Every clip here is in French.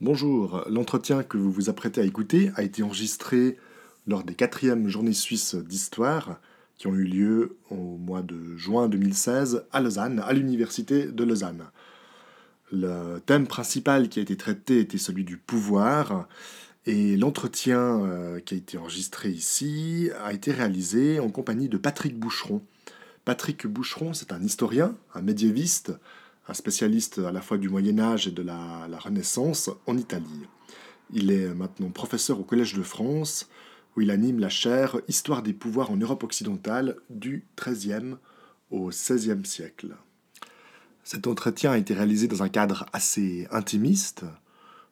Bonjour, l'entretien que vous vous apprêtez à écouter a été enregistré lors des quatrièmes journées suisses d'histoire qui ont eu lieu au mois de juin 2016 à Lausanne, à l'université de Lausanne. Le thème principal qui a été traité était celui du pouvoir et l'entretien euh, qui a été enregistré ici a été réalisé en compagnie de Patrick Boucheron. Patrick Boucheron, c'est un historien, un médiéviste, un spécialiste à la fois du Moyen Âge et de la, Renaissance en Italie. Il est maintenant professeur au Collège de France, où il anime la chaire Histoire des pouvoirs en Europe occidentale du XIIIe au XVIe siècle. Cet entretien a été réalisé dans un cadre assez intimiste.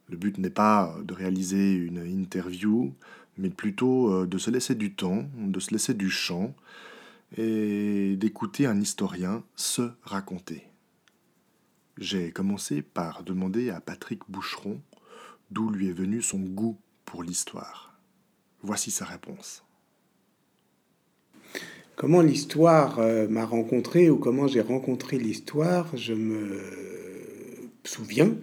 Le but n'est pas de réaliser une interview, mais plutôt euh, de se laisser du temps, de se laisser du champ et d'écouter un historien se raconter. J'ai commencé par demander à Patrick Boucheron d'où lui est venu son goût pour l'histoire. Voici sa réponse. Comment l'histoire euh, m'a rencontré ou comment j'ai rencontré l'histoire, je me souviens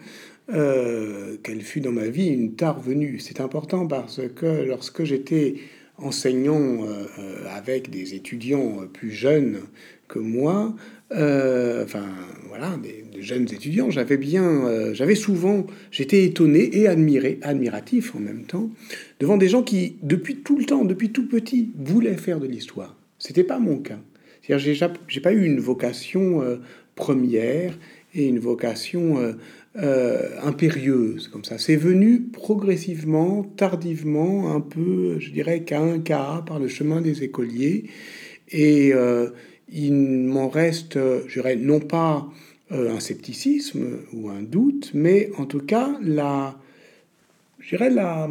euh, qu'elle fut dans ma vie une tard venue. C'est important parce que lorsque j'étais enseignant euh, avec des étudiants plus jeunes que moi, euh, enfin voilà, des, jeunes étudiants, j'avais bien, euh, j'avais souvent, j'étais étonné et admiré, admiratif en même temps, devant des gens qui, depuis tout le temps, depuis tout petit, voulaient faire de l'histoire. C'était pas mon cas. C'est-à-dire, j'ai pas eu une vocation euh, première et une vocation impérieuse comme ça. C'est venu progressivement, tardivement, un peu, je dirais qu'à un cas par le chemin des écoliers et il m'en reste, je dirais, non pas euh, un scepticisme ou un doute, mais en tout cas la, je la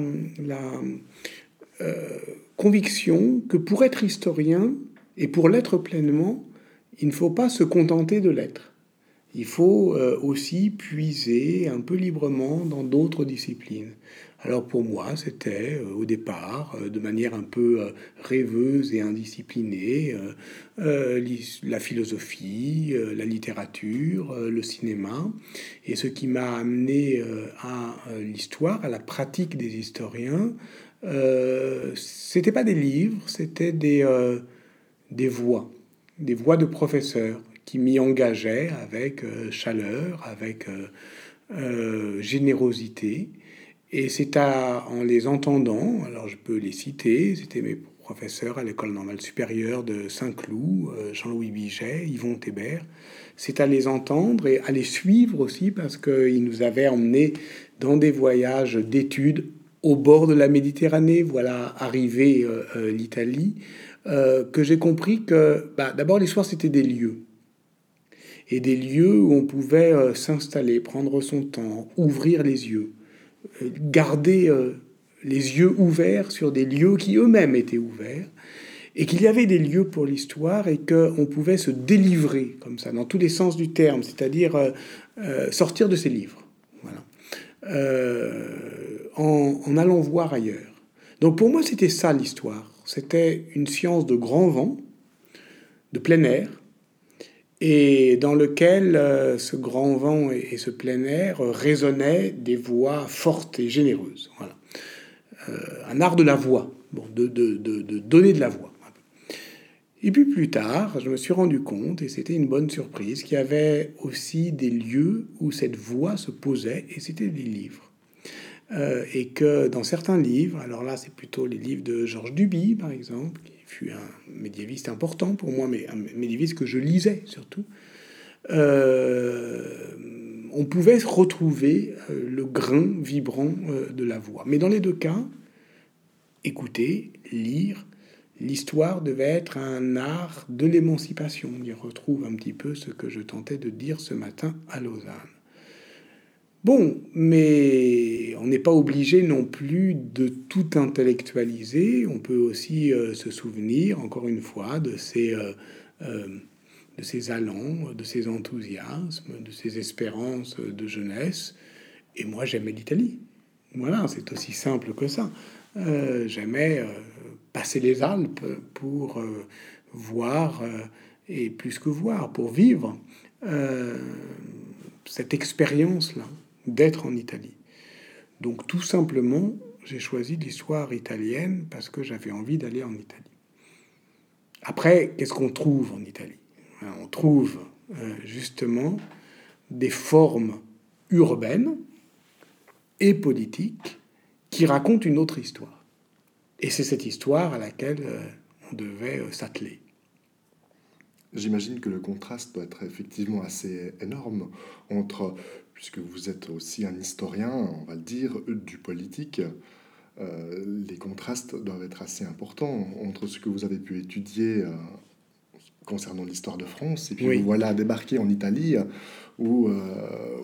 euh, conviction que pour être historien et pour l'être pleinement, il ne faut pas se contenter de l'être. Il faut euh, aussi puiser un peu librement dans d'autres disciplines. Alors pour moi, c'était euh, au départ, euh, de manière un peu euh, rêveuse et indisciplinée, la philosophie, la littérature, le cinéma. Et ce qui m'a amené à l'histoire, à la pratique des historiens, c'était pas des livres, c'était des, des voix, des voix de professeurs qui m'y engageaient avec chaleur, avec générosité. Et c'est en les entendant, alors je peux les citer, c'était mes professeurs à l'école normale supérieure de Saint-Cloud, euh, Jean-Louis Biget, Yvon Thébert, c'est à les entendre et à les suivre aussi parce qu'ils nous avaient emmenés dans des voyages d'études au bord de la Méditerranée, voilà, arrivé euh, euh, l'Italie, que j'ai compris que bah, d'abord l'histoire c'était des lieux. Et des lieux où on pouvait s'installer, prendre son temps, ouvrir les yeux garder euh, les yeux ouverts sur des lieux qui eux-mêmes étaient ouverts, et qu'il y avait des lieux pour l'histoire et qu'on pouvait se délivrer comme ça, dans tous les sens du terme, c'est-à-dire euh, euh, sortir de ses livres, voilà. en, allant voir ailleurs. Donc pour moi, c'était ça l'histoire. C'était une science de grand vent, de plein air, et dans lequel euh, ce grand vent et, ce plein air résonnaient des voix fortes et généreuses. Voilà. Euh, un art de la voix, bon, de, de, de, donner de la voix. Et puis plus tard, je me suis rendu compte, et c'était une bonne surprise, qu'il y avait aussi des lieux où cette voix se posait, et c'était des livres. Euh, et que dans certains livres, alors là c'est plutôt les livres de Georges Duby par exemple, fut un médiéviste important pour moi, mais un médiéviste que je lisais surtout, euh, on pouvait retrouver euh, le grain vibrant euh, de la voix. Mais dans les deux cas, écouter, lire, l'histoire devait être un art de l'émancipation. On y retrouve un petit peu ce que je tentais de dire ce matin à Lausanne. Bon, mais n'est pas obligé non plus de tout intellectualiser. On peut aussi euh, se souvenir, encore une fois, de ces, euh, euh, de ces allants, de ces enthousiasmes, de ces espérances de jeunesse. Et moi, j'aimais l'Italie. Voilà, c'est aussi simple que ça. j'aimais passer les Alpes pour voir, et plus que voir, pour vivre cette expérience-là d'être en Italie. Donc tout simplement, j'ai choisi l'histoire italienne parce que j'avais envie d'aller en Italie. Après, qu'est-ce qu'on trouve en Italie? On trouve euh, justement des formes urbaines et politiques qui racontent une autre histoire. Et c'est cette histoire à laquelle euh, on devait euh, s'atteler. J'imagine que le contraste doit être effectivement assez énorme entre, puisque vous êtes aussi un historien, on va le dire, du politique, euh, les contrastes doivent être assez importants entre ce que vous avez pu étudier concernant l'histoire de France et puis vous voilà débarquer en Italie où,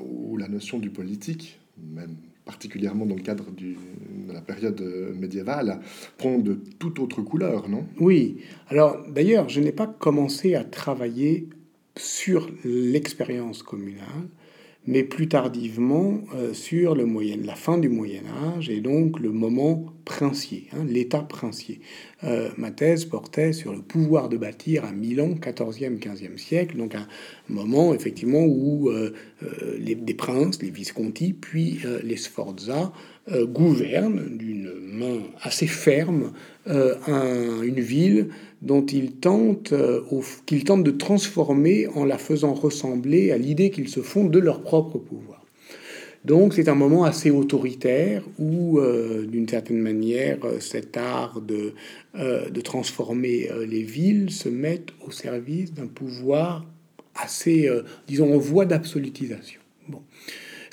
où la notion du politique, même particulièrement dans le cadre du, de la période médiévale, prend de toute autre couleur, non? Oui. Alors d'ailleurs, je n'ai pas commencé à travailler sur l'expérience communale mais plus tardivement euh, sur le moyen, la fin du Moyen Âge et donc le moment princier, hein, l'état princier. Euh, ma thèse portait sur le pouvoir de bâtir à Milan, 14e, 15e siècle, donc un moment effectivement où euh, les, des princes, les Visconti, puis les Sforza gouvernent d'une main assez ferme un, une ville dont ils tentent, euh, qu'ils tentent de transformer en la faisant ressembler à l'idée qu'ils se font de leur propre pouvoir. Donc c'est un moment assez autoritaire où, euh, d'une certaine manière, euh, cet art de, de transformer les villes se met au service d'un pouvoir assez, disons, en voie d'absolutisation.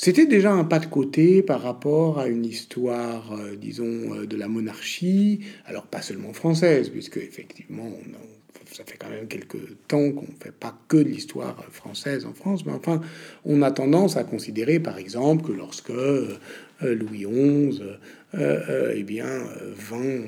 C'était déjà un pas de côté par rapport à une histoire, euh, disons, euh, de la monarchie, alors pas seulement française, puisque effectivement, ça fait quand même quelques temps qu'on ne fait pas que de l'histoire française en France, mais enfin, on a tendance à considérer, par exemple, que lorsque euh, Louis XI, eh bien, vend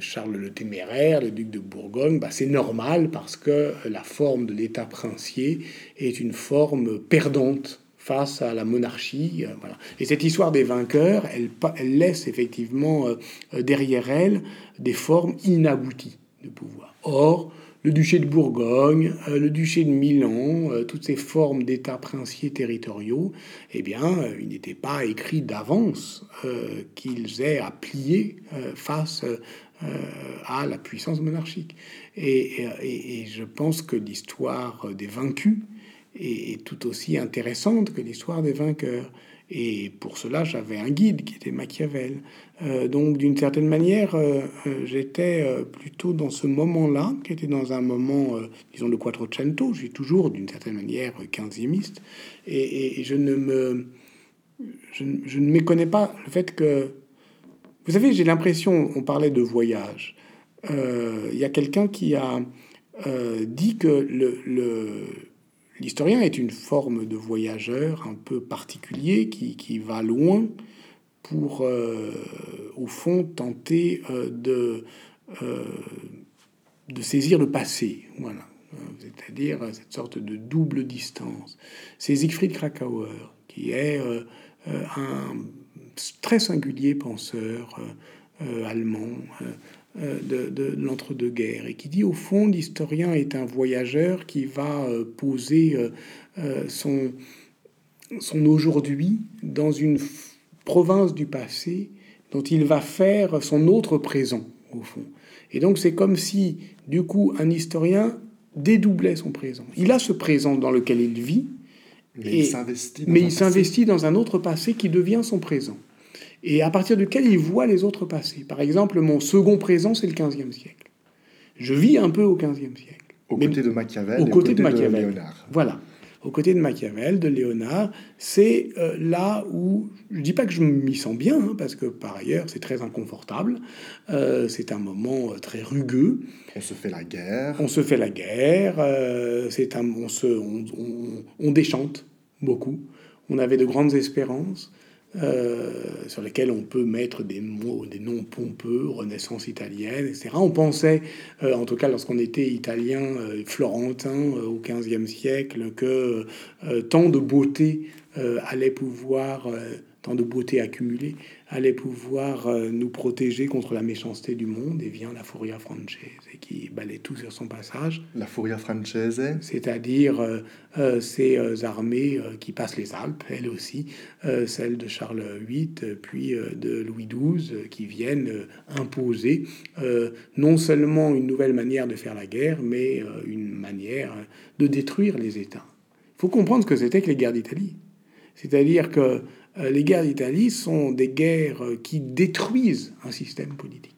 Charles le Téméraire, le duc de Bourgogne, bah, c'est normal parce que la forme de l'État princier est une forme perdante face à la monarchie. Euh, voilà. Et cette histoire des vainqueurs, elle, elle laisse effectivement euh, euh, derrière elle des formes inabouties de pouvoir. Or, le duché de Bourgogne, le duché de Milan, toutes ces formes d'états princiers territoriaux, eh bien, il n'était pas écrit d'avance qu'ils aient à plier face à la puissance monarchique. Et, et, et je pense que l'histoire des vaincus est tout aussi intéressante que l'histoire des vainqueurs. Et pour cela, j'avais un guide qui était Machiavel. Euh, donc, d'une certaine manière, euh, euh, j'étais plutôt dans ce moment-là, qui était dans un moment, disons, de Quattrocento. Je suis toujours, d'une certaine manière, quinziémiste. Et, je ne me... Je, ne méconnais pas le fait que... Vous savez, j'ai l'impression, on parlait de voyage. Il y a quelqu'un qui a dit que le L'historien est une forme de voyageur un peu particulier qui, va loin pour, euh, au fond, tenter euh, de, euh, de saisir le passé. Voilà. C'est-à-dire cette sorte de double distance. C'est Siegfried Krakauer, qui est un très singulier penseur allemand euh, de, l'entre-deux-guerres et qui dit au fond l'historien est un voyageur qui va euh, poser euh, son, son aujourd'hui dans une province du passé dont il va faire son autre présent au fond. Et donc c'est comme si du coup un historien dédoublait son présent. Il a ce présent dans lequel il vit, mais il s'investit dans un autre passé qui devient son présent et à partir duquel il voit les autres passer. Par exemple, mon second présent, c'est le 15e siècle. Je vis un peu au 15e siècle. Au côté de Machiavel. Au côté, de Machiavel. De Léonard. Voilà. Au côté de Machiavel, de Léonard, c'est euh, là où je dis pas que je m'y sens bien, hein, parce que par ailleurs c'est très inconfortable. Euh, c'est un moment euh, très rugueux. On se fait la guerre. On se fait la guerre. c'est un, on, se, on, on, on déchante beaucoup. On avait de grandes espérances. Euh, sur lesquels on peut mettre des mots, des noms pompeux, Renaissance italienne, etc. On pensait, euh, en tout cas lorsqu'on était italien, euh, florentin au XVe siècle, que tant de beauté allait pouvoir tant de beauté accumulée, allait pouvoir euh, nous protéger contre la méchanceté du monde, et vient la Furia Française, qui balaye tout sur son passage. La Furia Française C'est-à-dire euh, euh, ces armées qui passent les Alpes, elles aussi, celles de Charles VIII, puis de Louis XII, qui viennent imposer non seulement une nouvelle manière de faire la guerre, mais une manière de détruire les États. Il faut comprendre ce que c'était que les guerres d'Italie. C'est-à-dire que euh, les guerres d'Italie sont des guerres euh, qui détruisent un système politique.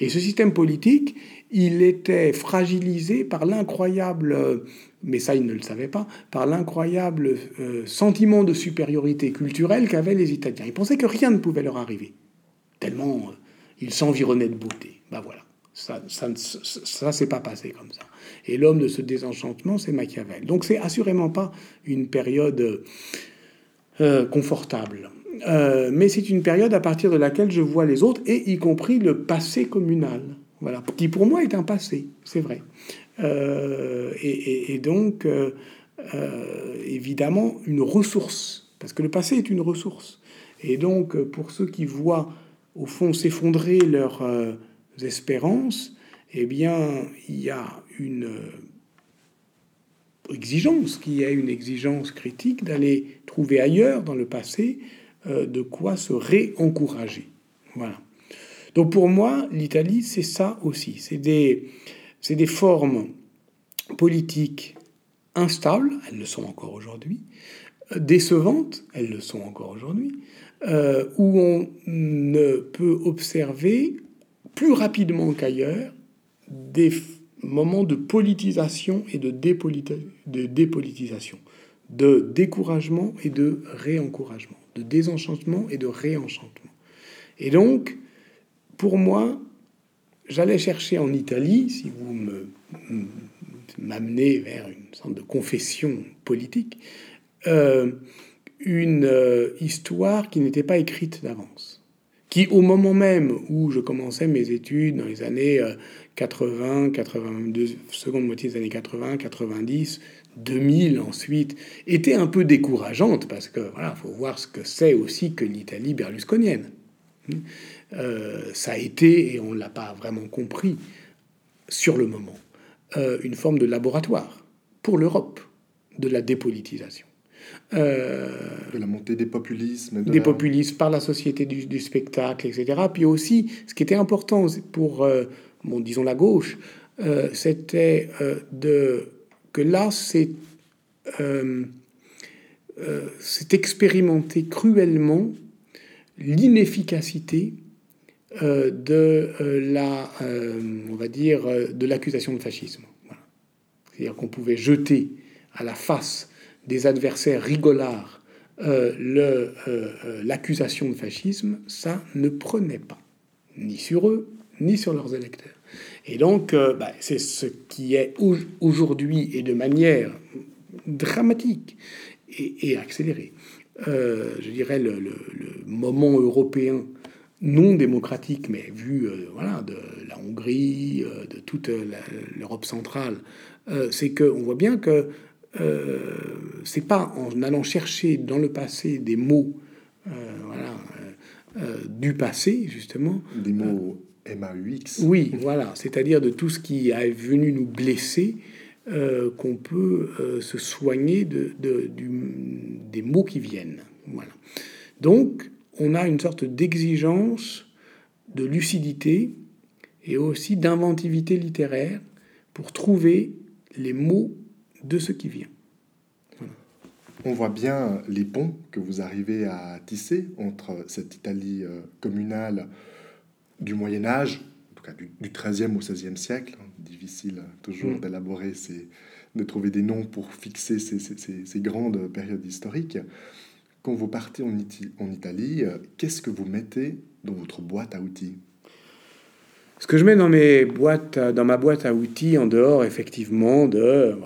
Et ce système politique, il était fragilisé par l'incroyable, euh, mais ça ils ne le savaient pas, par l'incroyable sentiment de supériorité culturelle qu'avaient les Italiens. Ils pensaient que rien ne pouvait leur arriver, tellement ils s'environnaient de beauté. Ben voilà, ça, ça, ça, s'est pas passé comme ça. Et l'homme de ce désenchantement, c'est Machiavel. Donc c'est assurément pas une période euh, confortable. Euh, mais c'est une période à partir de laquelle je vois les autres, et y compris le passé communal, voilà, qui pour moi est un passé, c'est vrai. Euh, et, donc, évidemment, une ressource, parce que le passé est une ressource. Et donc, pour ceux qui voient, au fond, s'effondrer leurs espérances, eh bien, il y a une exigence, qui est une exigence critique d'aller trouver ailleurs dans le passé euh, de quoi se réencourager. Voilà. Donc pour moi, l'Italie, c'est ça aussi. C'est des, des formes politiques instables, elles le sont encore aujourd'hui, décevantes, elles le sont encore aujourd'hui, euh, où on ne peut observer plus rapidement qu'ailleurs des moment de politisation et de, dépolitisation, de découragement et de réencouragement, de désenchantement et de réenchantement. Et donc, pour moi, j'allais chercher en Italie, si vous me m'amenez vers une sorte de confession politique, euh, une euh, histoire qui n'était pas écrite d'avance, qui au moment même où je commençais mes études dans les années euh, 80, 82, seconde moitié des années 80, 90, 2000 ensuite, était un peu décourageante parce que voilà, faut voir ce que c'est aussi que l'Italie berlusconienne. Euh, ça a été, et on ne l'a pas vraiment compris sur le moment, euh, une forme de laboratoire pour l'Europe de la dépolitisation. Euh, de la montée des populismes. des populismes par la société du, spectacle, etc. Puis aussi, ce qui était important pour bon, disons la gauche, euh, c'était euh, de que là, c'est euh, c'est expérimenté cruellement l'inefficacité de la, on va dire, de l'accusation de fascisme. C'est-à-dire qu'on pouvait jeter à la face des adversaires rigolards l'accusation de fascisme, ça ne prenait pas, ni sur eux, ni sur leurs électeurs. Et donc, euh, bah, c'est ce qui est aujourd'hui et de manière dramatique et, accélérée. Euh, je dirais le, moment européen non démocratique, mais vu euh, voilà, de la Hongrie, de toute l'Europe centrale, c'est qu'on voit bien que c'est pas en allant chercher dans le passé des mots voilà, du passé, justement. Des mots MAUX. Oui, voilà, c'est-à-dire de tout ce qui est venu nous blesser, euh, qu'on peut euh, se soigner de, des mots qui viennent. Voilà. Donc, on a une sorte d'exigence, de lucidité et aussi d'inventivité littéraire pour trouver les mots de ce qui vient. On voit bien les ponts que vous arrivez à tisser entre cette Italie euh, communale du Moyen Âge, en tout cas du, XIIIe au XVIe siècle. Hein, difficile toujours mm. d'élaborer, de trouver des noms pour fixer ces, grandes périodes historiques. Quand vous partez en, en Italie, euh, qu'est-ce que vous mettez dans votre boîte à outils? Ce que je mets dans mes boîtes, dans ma boîte à outils, en dehors effectivement de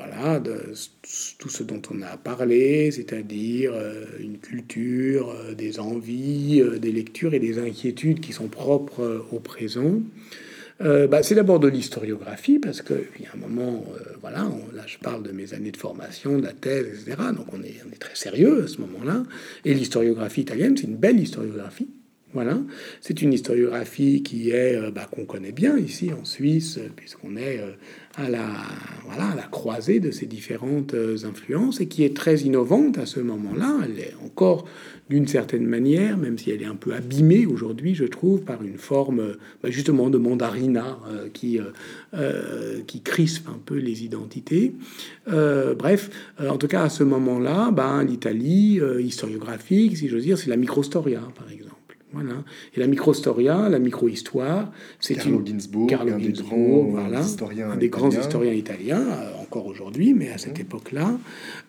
tout ce dont on a parlé, c'est-à-dire euh, une culture, euh, des envies, euh, des lectures et des inquiétudes qui sont propres au présent. bah, C'est d'abord de l'historiographie, parce qu'il y a un moment, voilà, là je parle de mes années de formation, de la thèse, etc. Donc on est très sérieux à ce moment-là. Et l'historiographie italienne, c'est une belle historiographie. Voilà, c'est une historiographie qui est euh, bah, qu'on connaît bien ici en Suisse, euh, puisqu'on est euh, à la voilà à la croisée de ces différentes influences et qui est très innovante à ce moment-là. Elle est encore d'une certaine manière, même si elle est un peu abîmée aujourd'hui, je trouve, par une forme bah, justement de mandarina qui qui crispe un peu les identités. bref, en tout cas à ce moment-là, bah, l'Italie historiographique, si j'ose dire, c'est la microstoria par exemple. Voilà. Et la microstoria, la microhistoire, c'est une Ginsburg, Carlo un des grands voilà, historiens un des grands historiens italiens, euh, encore aujourd'hui, mais à cette mmh. époque-là,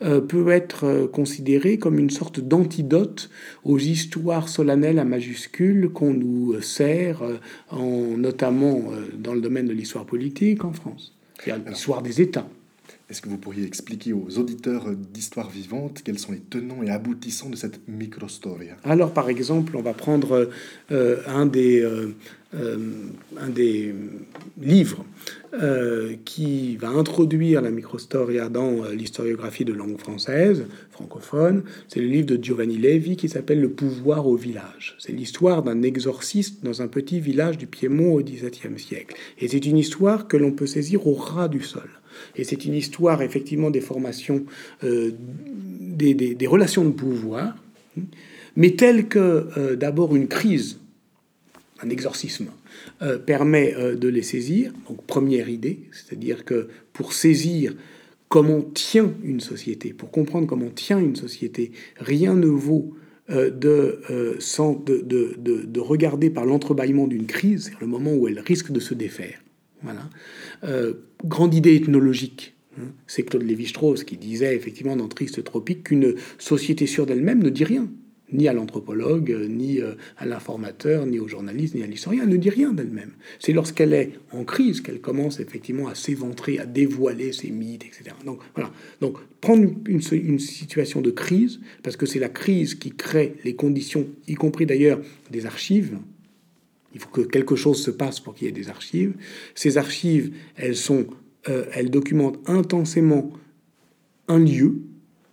euh, peut être euh, considéré comme une sorte d'antidote aux histoires solennelles à majuscules qu'on nous sert, en, notamment dans le domaine de l'histoire politique en France. L'histoire des États. Est-ce que vous pourriez expliquer aux auditeurs d'Histoire vivante quels sont les tenants et aboutissants de cette microstoria Alors, par exemple, on va prendre euh, un, des, euh, euh, un des livres qui va introduire la microstoria dans l'historiographie de langue française, francophone. C'est le livre de Giovanni Levi qui s'appelle Le pouvoir au village. C'est l'histoire d'un exorciste dans un petit village du Piémont au XVIIe siècle. Et c'est une histoire que l'on peut saisir au ras du sol. Et c'est une histoire effectivement des formations, euh, des, relations de pouvoir, mais telle que euh, d'abord une crise, un exorcisme, euh, permet de les saisir. Donc première idée, c'est-à-dire que pour saisir comment tient une société, pour comprendre comment tient une société, rien ne vaut de, de, de, de, regarder par l'entrebâillement d'une crise, le moment où elle risque de se défaire. Voilà. Euh, grande idée ethnologique. Hein. C'est Claude Lévi-Strauss qui disait effectivement dans Triste Tropique qu'une société sûre d'elle-même ne dit rien, ni à l'anthropologue, ni euh, à l'informateur, ni au journaliste, ni à l'historien, ne dit rien d'elle-même. C'est lorsqu'elle est en crise qu'elle commence effectivement à s'éventrer, à dévoiler ses mythes, etc. Donc voilà. Donc prendre une situation de crise, parce que c'est la crise qui crée les conditions, y compris d'ailleurs des archives, il faut que quelque chose se passe pour qu'il y ait des archives. Ces archives, elles, sont, euh, elles documentent intensément un lieu,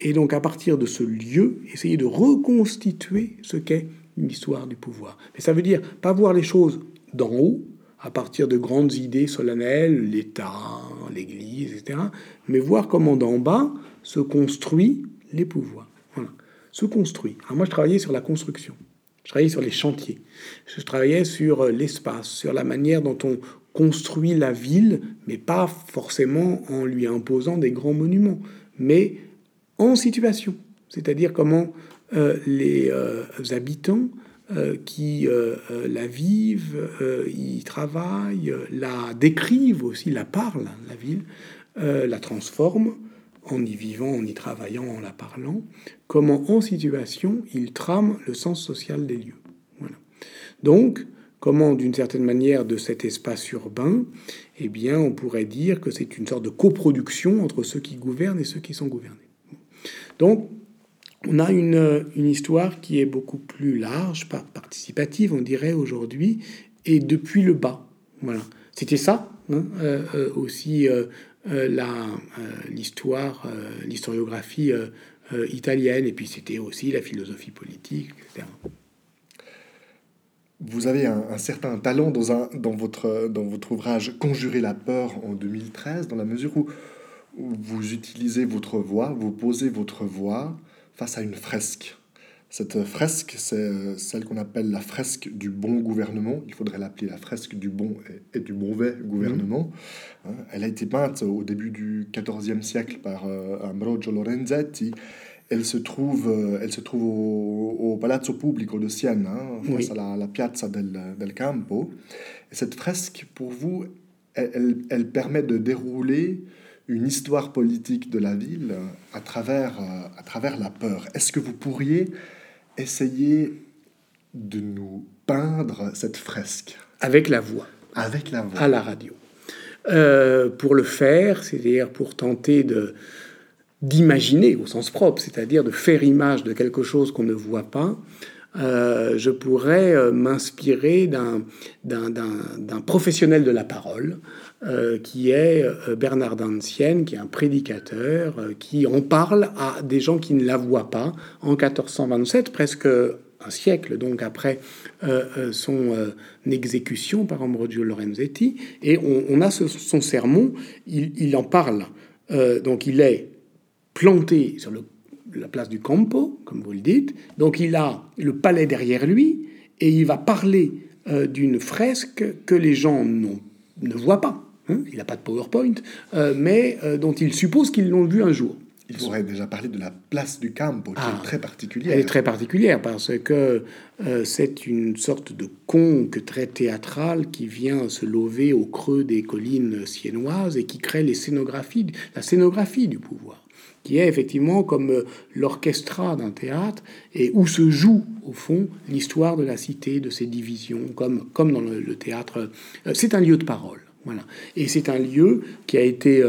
et donc à partir de ce lieu, essayer de reconstituer ce qu'est une histoire du pouvoir. Mais ça veut dire pas voir les choses d'en haut, à partir de grandes idées solennelles, l'État, l'Église, etc., mais voir comment d'en bas se construit les pouvoirs. Voilà. Se construit. Alors moi, je travaillais sur la construction. Je travaillais sur les chantiers. Je travaillais sur euh, l'espace, sur la manière dont on construit la ville, mais pas forcément en lui imposant des grands monuments, mais en situation. C'est-à-dire comment euh, les euh, habitants qui la vivent, y travaillent, la décrivent aussi, la parlent, la ville, la transforment en y vivant, en y travaillant, en la parlant, comment en situation il trame le sens social des lieux. Donc, comment d'une certaine manière de cet espace urbain, eh bien, on pourrait dire que c'est une sorte de coproduction entre ceux qui gouvernent et ceux qui sont gouvernés. Donc, on a une, une histoire qui est beaucoup plus large, participative, on dirait aujourd'hui, et depuis le bas. Voilà. C'était ça hein, euh, euh, aussi euh, l'histoire, l'historiographie italienne, et puis c'était aussi la philosophie politique, etc. Vous avez un, certain talent dans, votre, dans votre ouvrage Conjurer la peur en 2013, dans la mesure où, vous utilisez votre voix, vous posez votre voix face à une fresque. Cette fresque, c'est celle qu'on appelle la fresque du bon gouvernement. Il faudrait l'appeler la fresque du bon et, du mauvais gouvernement. Mmh. Hein, elle a été peinte au début du XIVe siècle par euh, Ambrogio Lorenzetti elle se trouve, euh, elle se trouve au, Palazzo Pubblico de Sienne, hein, face à la, Piazza del, Campo. Et cette fresque, pour vous, elle, elle, permet de dérouler une histoire politique de la ville à travers, euh, à travers la peur. Est-ce que vous pourriez essayer de nous peindre cette fresque? Avec la voix. Avec la voix. À la radio. Euh, pour le faire, c'est-à-dire pour tenter de, d'imaginer au sens propre, c'est-à-dire de faire image de quelque chose qu'on ne voit pas, je pourrais m'inspirer d'un professionnel de la parole qui est Bernard d'Ancienne, qui est un prédicateur, qui en parle à des gens qui ne la voient pas en 1427, presque un siècle donc après euh, euh, son euh, exécution par Ambrogio Lorenzetti, et on, a son sermon, il, en parle. donc il est planté sur la place du Campo, comme vous le dites, donc il a le palais derrière lui, et il va parler d'une fresque que les gens ne voient pas. Hein. il n'a pas de PowerPoint, mais dont il suppose qu'ils l'ont vu un jour. Il faudrait déjà parler de la place du Campo, qui est ah. très particulière. Elle est très particulière parce que euh, c'est une sorte de conque très théâtrale qui vient se lever au creux des collines siennoises et qui crée les scénographies, la scénographie du pouvoir, qui est effectivement comme euh, l'orchestra d'un théâtre et où se joue au fond l'histoire de la cité, de ses divisions, comme, comme dans le, théâtre. Euh, c'est un lieu de parole, voilà. Et c'est un lieu qui a été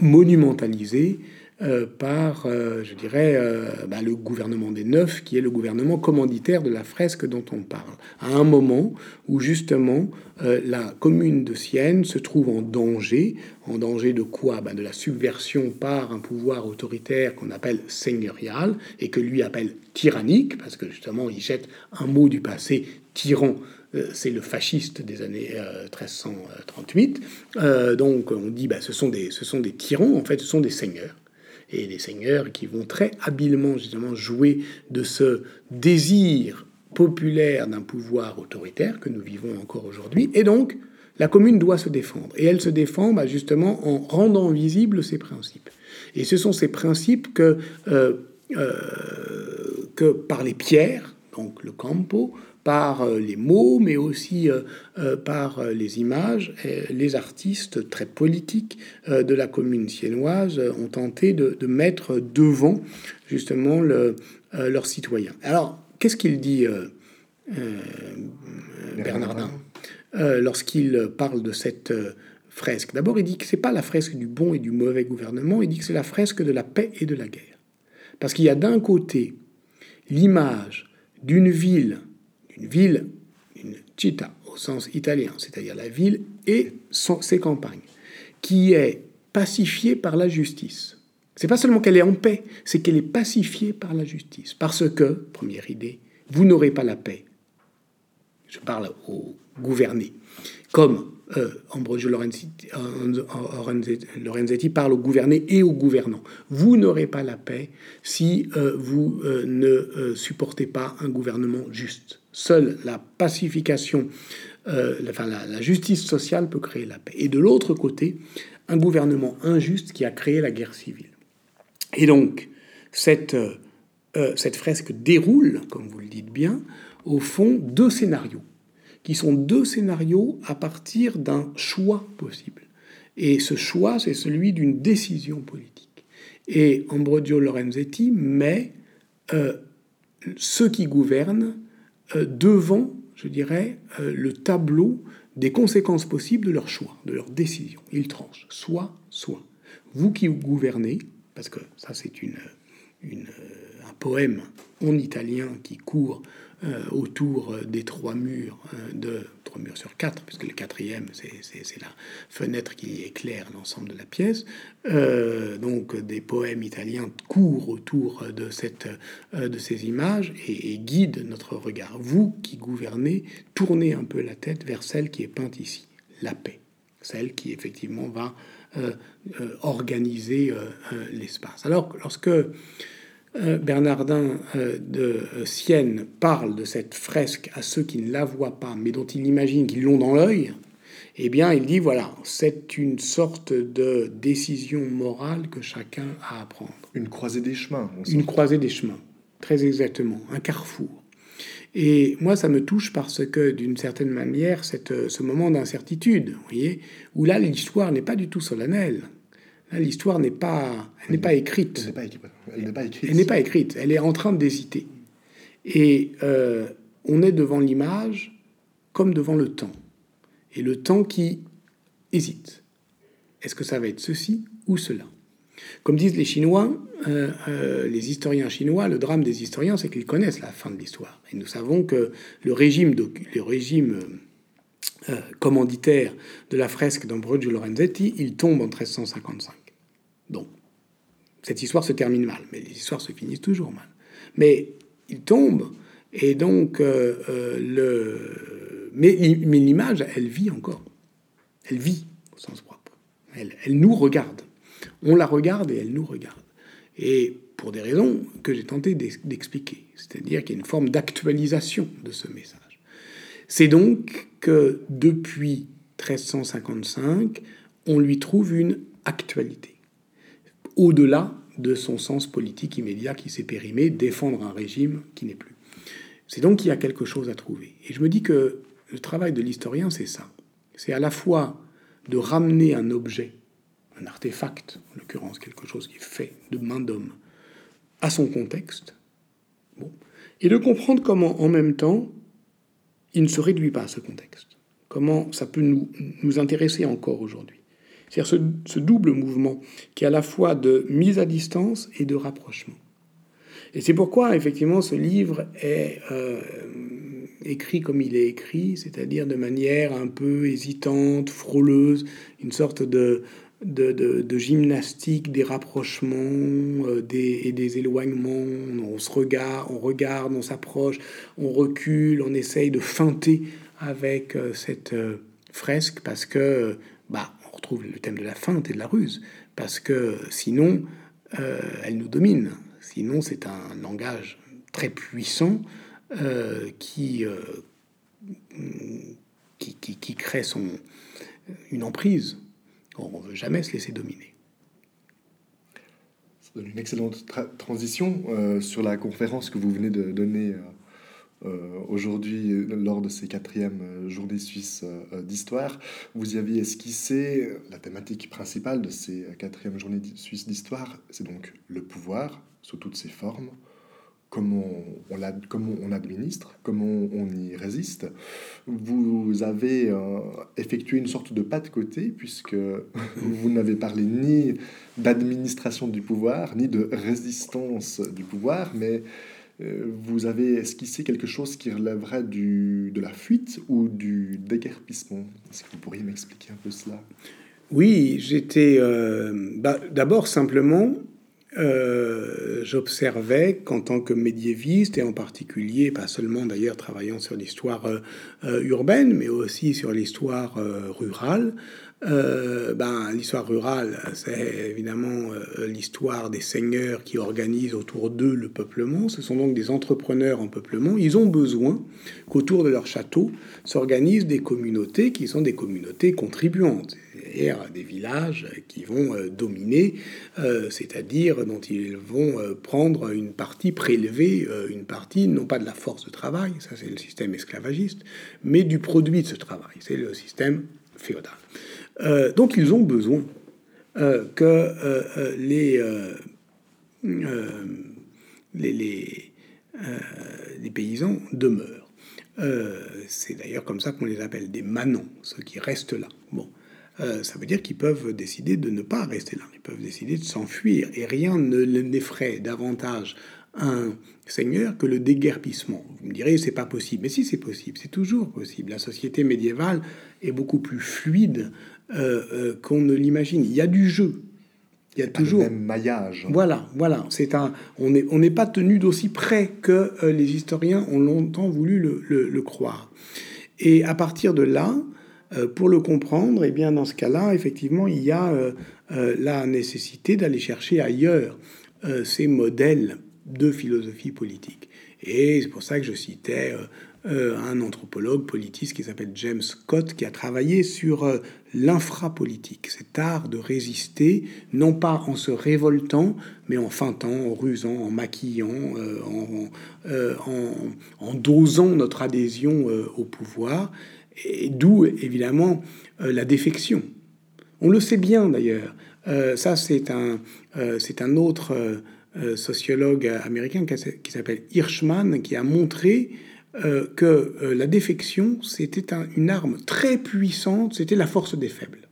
monumentalisé euh, par, euh, je dirais, euh, bah, le gouvernement des Neufs, qui est le gouvernement commanditaire de la fresque dont on parle, à un moment où justement la commune de Sienne se trouve en danger. En danger de quoi? Bah, De la subversion par un pouvoir autoritaire qu'on appelle seigneurial et que lui appelle tyrannique, parce que justement il jette un mot du passé, tyran c'est le fasciste des années 1338. donc on dit bah, ce, sont des, ce sont des tyrans, en fait ce sont des seigneurs et les seigneurs qui vont très habilement justement jouer de ce désir populaire d'un pouvoir autoritaire que nous vivons encore aujourd'hui. Et donc, la commune doit se défendre. Et elle se défend bah, justement en rendant visibles ses principes. Et ce sont ces principes que, euh, euh, que par les pierres, donc le campo, par euh, les mots, mais aussi euh, euh, par les images. les artistes très politiques de la commune siennoise ont tenté de, mettre devant justement le, leurs citoyens. Alors, qu'est-ce qu'il dit Bernardin lorsqu'il parle de cette fresque? D'abord, il dit que c'est pas la fresque du bon et du mauvais gouvernement, il dit que c'est la fresque de la paix et de la guerre. Parce qu'il y a d'un côté l'image d'une ville une ville, une città au sens italien, c'est-à-dire la ville et ses campagnes, qui est pacifiée par la justice. C'est pas seulement qu'elle est en paix, c'est qu'elle est pacifiée par la justice. Parce que, première idée, vous n'aurez pas la paix. Je parle aux gouvernés. Comme euh, Ambrogio Lorenzetti, parle aux gouvernés et aux gouvernants. Vous n'aurez pas la paix si euh, vous euh, ne supportez pas un gouvernement juste. Seule la pacification, enfin la, la, justice sociale peut créer la paix. Et de l'autre côté, un gouvernement injuste qui a créé la guerre civile. Et donc, cette fresque déroule, comme vous le dites bien, au fond, deux scénarios qui sont deux scénarios à partir d'un choix possible. Et ce choix, c'est celui d'une décision politique. Et Ambrogio Lorenzetti met euh, ceux qui gouvernent euh, devant, je dirais, euh, le tableau des conséquences possibles de leur choix, de leur décision. Il tranche, soit, soit. Vous qui gouvernez, parce que ça c'est une, un poème en italien qui court autour des trois murs, euh, de trois murs sur quatre, puisque le quatrième, c'est la fenêtre qui éclaire l'ensemble de la pièce. Euh, donc des poèmes italiens courent autour de, cette, de ces images et, et, guident notre regard. Vous qui gouvernez, tournez un peu la tête vers celle qui est peinte ici, la paix, celle qui effectivement va organiser l'espace. Alors lorsque euh, Bernardin euh, de Sienne parle de cette fresque à ceux qui ne la voient pas, mais dont il imagine qu'ils l'ont dans l'œil, eh bien, il dit voilà, c'est une sorte de décision morale que chacun a à prendre. Une croisée des chemins. Une croisée des chemins, très exactement, un carrefour. Et moi, ça me touche parce que, d'une certaine manière, cette, ce moment d'incertitude, vous voyez, où là, l'histoire n'est pas du tout solennelle. L'histoire n'est pas, n'est pas écrite. Elle n'est pas, écrite. Elle n'est pas écrite. Elle est en train d'hésiter. Et euh, on est devant l'image comme devant le temps. Et le temps qui hésite. Est-ce que ça va être ceci ou cela? Comme disent les Chinois, les historiens chinois, le drame des historiens, c'est qu'ils connaissent la fin de l'histoire. Et nous savons que le régime, le régime commanditaire de la fresque d'Ambrogio Lorenzetti, il tombe en 1355. Cette histoire se termine mal, mais les histoires se finissent toujours mal. Mais il tombe, et donc le mais, l'image, elle vit encore. Elle vit au sens propre. Elle, nous regarde. On la regarde et elle nous regarde. Et pour des raisons que j'ai tenté d'expliquer. C'est-à-dire qu'il y a une forme d'actualisation de ce message. C'est donc que depuis 1355, on lui trouve une actualité. Au-delà de son sens politique immédiat qui s'est périmé, défendre un régime qui n'est plus. C'est donc qu'il y a quelque chose à trouver. Et je me dis que le travail de l'historien, c'est ça. C'est à la fois de ramener un objet, un artefact, en l'occurrence quelque chose qui est fait de main d'homme, à son contexte, et de comprendre comment, en même temps, il ne se réduit pas à ce contexte. Comment ça peut nous, nous intéresser encore aujourd'hui. C'est-à-dire ce, double mouvement qui est à la fois de mise à distance et de rapprochement. Et c'est pourquoi, effectivement, ce livre est euh, écrit comme il est écrit, c'est-à-dire de manière un peu hésitante, frôleuse, une sorte de, de, gymnastique des rapprochements euh, des, et des éloignements. On se regarde, on regarde, on s'approche, on recule, on essaye de feinter avec euh, cette fresque parce que bah, retrouve le thème de la feinte et de la ruse parce que sinon elle nous domine. Sinon c'est un langage très puissant euh, qui, euh, qui, qui, qui, crée son, une emprise. On ne veut jamais se laisser dominer. Ça une excellente transition euh, sur la conférence que vous venez de donner aujourd'hui lors de ces quatrièmes journées suisses d'histoire. Vous y aviez esquissé la thématique principale de ces quatrièmes journées suisses d'histoire, c'est donc le pouvoir sous toutes ses formes, comment on, comment on administre, comment on, y résiste. Vous avez euh, effectué une sorte de pas de côté, puisque vous n'avez parlé ni d'administration du pouvoir, ni de résistance du pouvoir, mais euh, vous avez esquissé quelque chose qui relèverait du, de la fuite ou du déguerpissement? Est-ce que vous pourriez m'expliquer un peu cela? Oui, j'étais euh, bah, d'abord simplement euh, j'observais qu'en tant que médiéviste, et en particulier, pas seulement d'ailleurs travaillant sur l'histoire euh, euh, urbaine, mais aussi sur l'histoire rurale, ben, l'histoire rurale, c'est évidemment l'histoire des seigneurs qui organisent autour d'eux le peuplement. Ce sont donc des entrepreneurs en peuplement. Ils ont besoin qu'autour de leur château s'organisent des communautés qui sont des communautés contribuantes des villages qui vont euh, dominer, euh, c'est-à-dire dont ils vont euh, prendre une partie, prélever une partie, non pas de la force de travail, ça c'est le système esclavagiste, mais du produit de ce travail, c'est le système féodal. Donc ils ont besoin que les, les, les, les paysans demeurent. c'est d'ailleurs comme ça qu'on les appelle des manants, ceux qui restent là. Bon. Euh, ça veut dire qu'ils peuvent décider de ne pas rester là, ils peuvent décider de s'enfuir, et rien ne n'effraie davantage un seigneur que le déguerpissement. Vous me direz, c'est pas possible, mais si c'est possible, c'est toujours possible. La société médiévale est beaucoup plus fluide euh, euh, qu'on ne l'imagine. Il y a du jeu. Il y a toujours le même maillage. Voilà, voilà. C'est un. On n'est on pas tenu d'aussi près que les historiens ont longtemps voulu le, le, croire. Et à partir de là, euh, pour le comprendre, et eh bien dans ce cas-là, effectivement, il y a euh, euh, la nécessité d'aller chercher ailleurs ces modèles de philosophie politique. Et c'est pour ça que je citais un anthropologue politiste qui s'appelle James Scott, qui a travaillé sur l'infrapolitique, cet art de résister, non pas en se révoltant, mais en feintant, en rusant, en maquillant, en, en, dosant notre adhésion au pouvoir et d'où évidemment euh, la défection. On le sait bien d'ailleurs. Euh, ça, c'est un, euh, c'est un autre sociologue américain qui s'appelle Hirschman qui a montré que la défection, c'était une arme très puissante, c'était la force des faibles.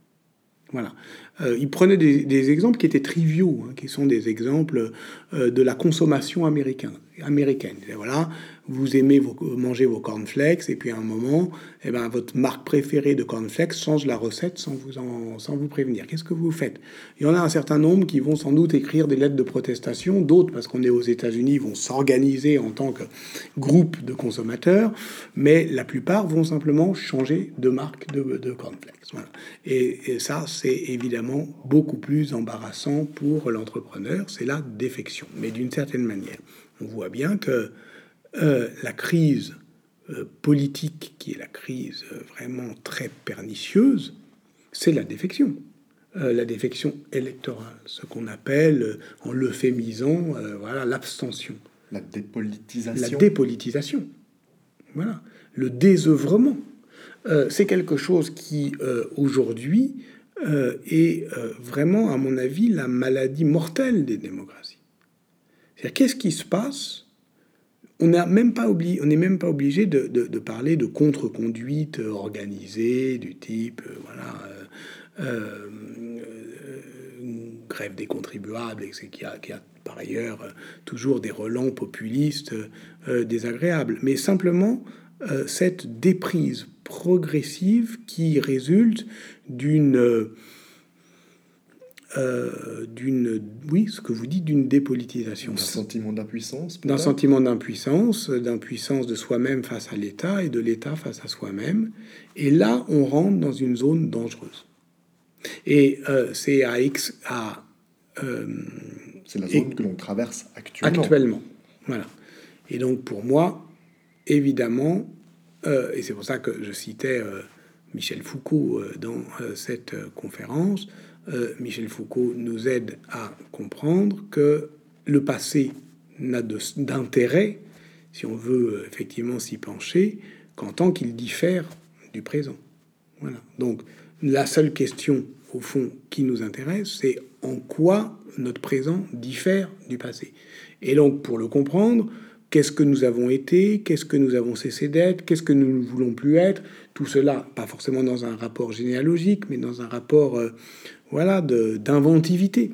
Voilà. Euh, il prenait des, exemples qui étaient triviaux, hein, qui sont des exemples euh, de la consommation américaine. Américaine. voilà, vous aimez manger vos cornflakes, et puis à un moment, eh ben, votre marque préférée de cornflakes change la recette sans vous, sans vous prévenir. Qu'est-ce que vous faites? Il y en a un certain nombre qui vont sans doute écrire des lettres de protestation, d'autres, parce qu'on est aux États-Unis, vont s'organiser en tant que groupe de consommateurs, mais la plupart vont simplement changer de marque de, de cornflakes. Et ça, c'est évidemment beaucoup plus embarrassant pour l'entrepreneur, c'est la défection, mais d'une certaine manière. On voit bien que euh, la crise euh, politique, qui est la crise euh, vraiment très pernicieuse, c'est la défection. la défection électorale, ce qu'on appelle, en l'euphémisant, voilà, l'abstention. La dépolitisation. La dépolitisation. Voilà. Le désœuvrement. c'est quelque chose qui, aujourd'hui, est vraiment, à mon avis, la maladie mortelle des démocraties. C'est-à-dire, qu'est-ce qui se passe? On n'est même pas obligé, on même pas obligé de, parler de contre-conduite organisée du type, euh, voilà, euh, euh, grève des contribuables, et qui a, qui a par ailleurs toujours des relents populistes désagréables, mais simplement cette déprise progressive qui résulte d'une euh, d'une, oui, ce que vous dites, d'une dépolitisation. D'un sentiment d'impuissance D'un sentiment d'impuissance, d'impuissance de soi-même face à l'État et de l'État face à soi-même. Et là, on rentre dans une zone dangereuse. Et euh, c'est à... à euh, c'est la zone que l'on traverse actuellement. Actuellement, voilà. Et donc pour moi, évidemment, et c'est pour ça que je citais Michel Foucault dans cette conférence, euh, Michel Foucault nous aide à comprendre que le passé n'a d'intérêt, si on veut euh, effectivement s'y pencher, qu'en tant qu'il diffère du présent. Voilà. Donc la seule question, au fond, qui nous intéresse, c'est en quoi notre présent diffère du passé. Et donc, pour le comprendre, qu'est-ce que nous avons été, qu'est-ce que nous avons cessé d'être, qu'est-ce que nous ne voulons plus être, tout cela, pas forcément dans un rapport généalogique, mais dans un rapport euh, voilà, d'inventivité.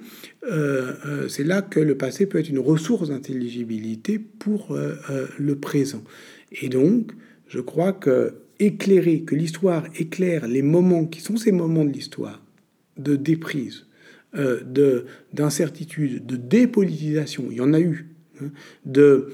Euh, euh, c'est là que le passé peut être une ressource d'intelligibilité pour le présent. Et donc, je crois que éclairer, que l'histoire éclaire les moments qui sont ces moments de l'histoire, de déprise, de d'incertitude, de dépolitisation, il y en a eu, de,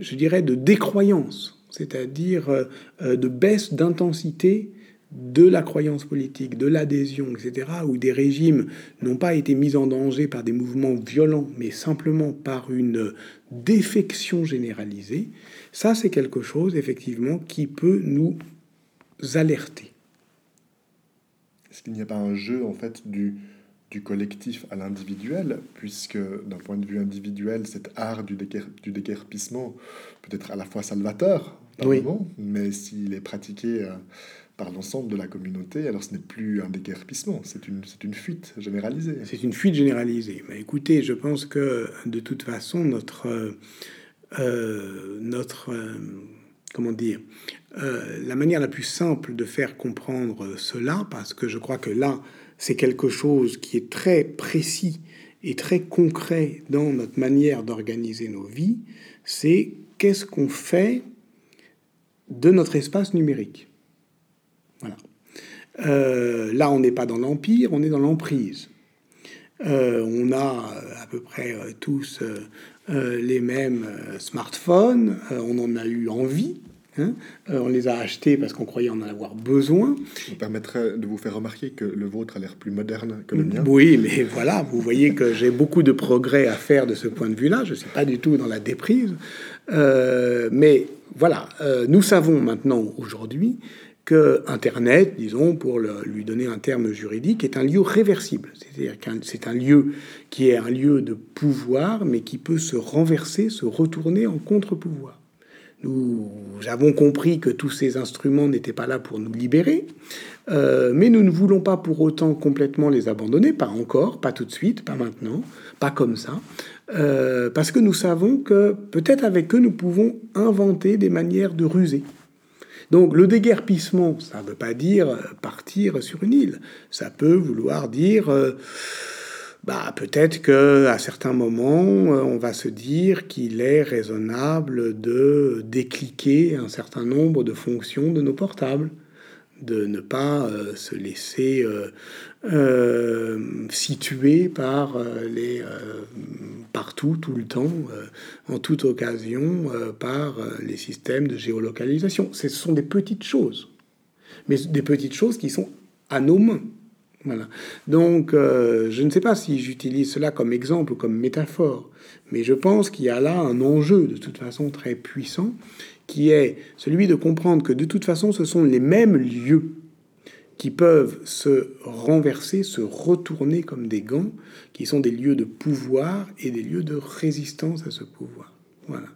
je dirais, de décroyance, c'est-à-dire de baisse d'intensité de la croyance politique, de l'adhésion, etc., où des régimes n'ont pas été mis en danger par des mouvements violents, mais simplement par une défection généralisée, ça c'est quelque chose effectivement qui peut nous alerter. Est-ce qu'il n'y a pas un jeu en fait du, du collectif à l'individuel, puisque d'un point de vue individuel, cet art du, du déguerpissement peut être à la fois salvateur, oui. mais s'il est pratiqué... Euh, par l'ensemble de la communauté, alors ce n'est plus un déguerpissement, c'est une, c'est une fuite généralisée. C'est une fuite généralisée. Mais écoutez, je pense que de toute façon, notre... Euh, notre euh, comment dire La manière la plus simple de faire comprendre cela, parce que je crois que là, c'est quelque chose qui est très précis et très concret dans notre manière d'organiser nos vies, c'est qu'est-ce qu'on fait de notre espace numérique. Euh, là, on n'est pas dans l'empire, on est dans l'emprise. Euh, on a euh, à peu près tous les mêmes smartphones, on en a eu envie, hein. on les a achetés parce qu'on croyait en avoir besoin. Je me permettrais de vous faire remarquer que le vôtre a l'air plus moderne que le mien. Oui, mais voilà, vous voyez que j'ai beaucoup de progrès à faire de ce point de vue-là. Je ne suis pas du tout dans la déprise. mais voilà, nous savons maintenant, aujourd'hui, que Internet, disons, pour lui donner un terme juridique, est un lieu réversible. C'est-à-dire que c'est un lieu qui est un lieu de pouvoir, mais qui peut se renverser, se retourner en contre-pouvoir. Nous avons compris que tous ces instruments n'étaient pas là pour nous libérer, euh, mais nous ne voulons pas pour autant complètement les abandonner, pas encore, pas tout de suite, pas maintenant, pas comme ça, euh, parce que nous savons que peut-être avec eux nous pouvons inventer des manières de ruser Donc le déguerpissement, ça ne veut pas dire partir sur une île. Ça peut vouloir dire... bah, peut-être que à certains moments, on va se dire qu'il est raisonnable de décliquer un certain nombre de fonctions de nos portables de ne pas euh, se laisser euh, euh, situer par les partout, tout le temps, en toute occasion, par les systèmes de géolocalisation. Ce sont des petites choses, mais des petites choses qui sont à nos mains. Donc, je ne sais pas si j'utilise cela comme exemple ou comme métaphore, mais je pense qu'il y a là un enjeu de toute façon très puissant qui est celui de comprendre que de toute façon, ce sont les mêmes lieux qui peuvent se renverser, se retourner comme des gants, qui sont des lieux de pouvoir et des lieux de résistance à ce pouvoir. Voilà.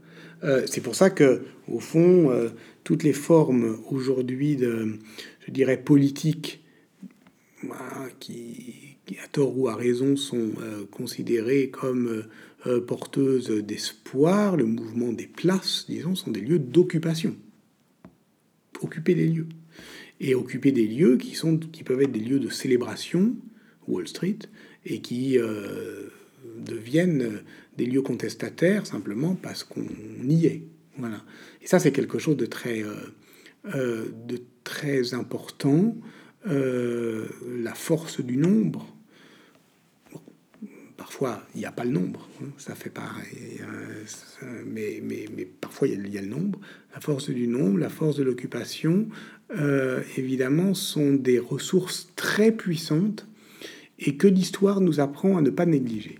Euh, c'est pour ça que, au fond, euh, toutes les formes aujourd'hui de, je dirais, politiques, qui, à tort ou à raison, sont euh, considérées comme euh, porteuses d'espoir, le mouvement des places, disons, sont des lieux d'occupation. Occuper les lieux. Et occuper des lieux qui, sont, qui peuvent être des lieux de célébration, Wall Street, et qui euh, deviennent des lieux contestataires simplement parce qu'on y est. Voilà. Et ça, c'est quelque chose de très, euh, de très important. La force du nombre, Parfois, il n'y a pas le nombre, hein, ça fait pareil. Euh, mais, mais, mais, parfois, il y, a le nombre. La force du nombre, la force de l'occupation, euh, évidemment, sont des ressources très puissantes et que l'histoire nous apprend à ne pas négliger.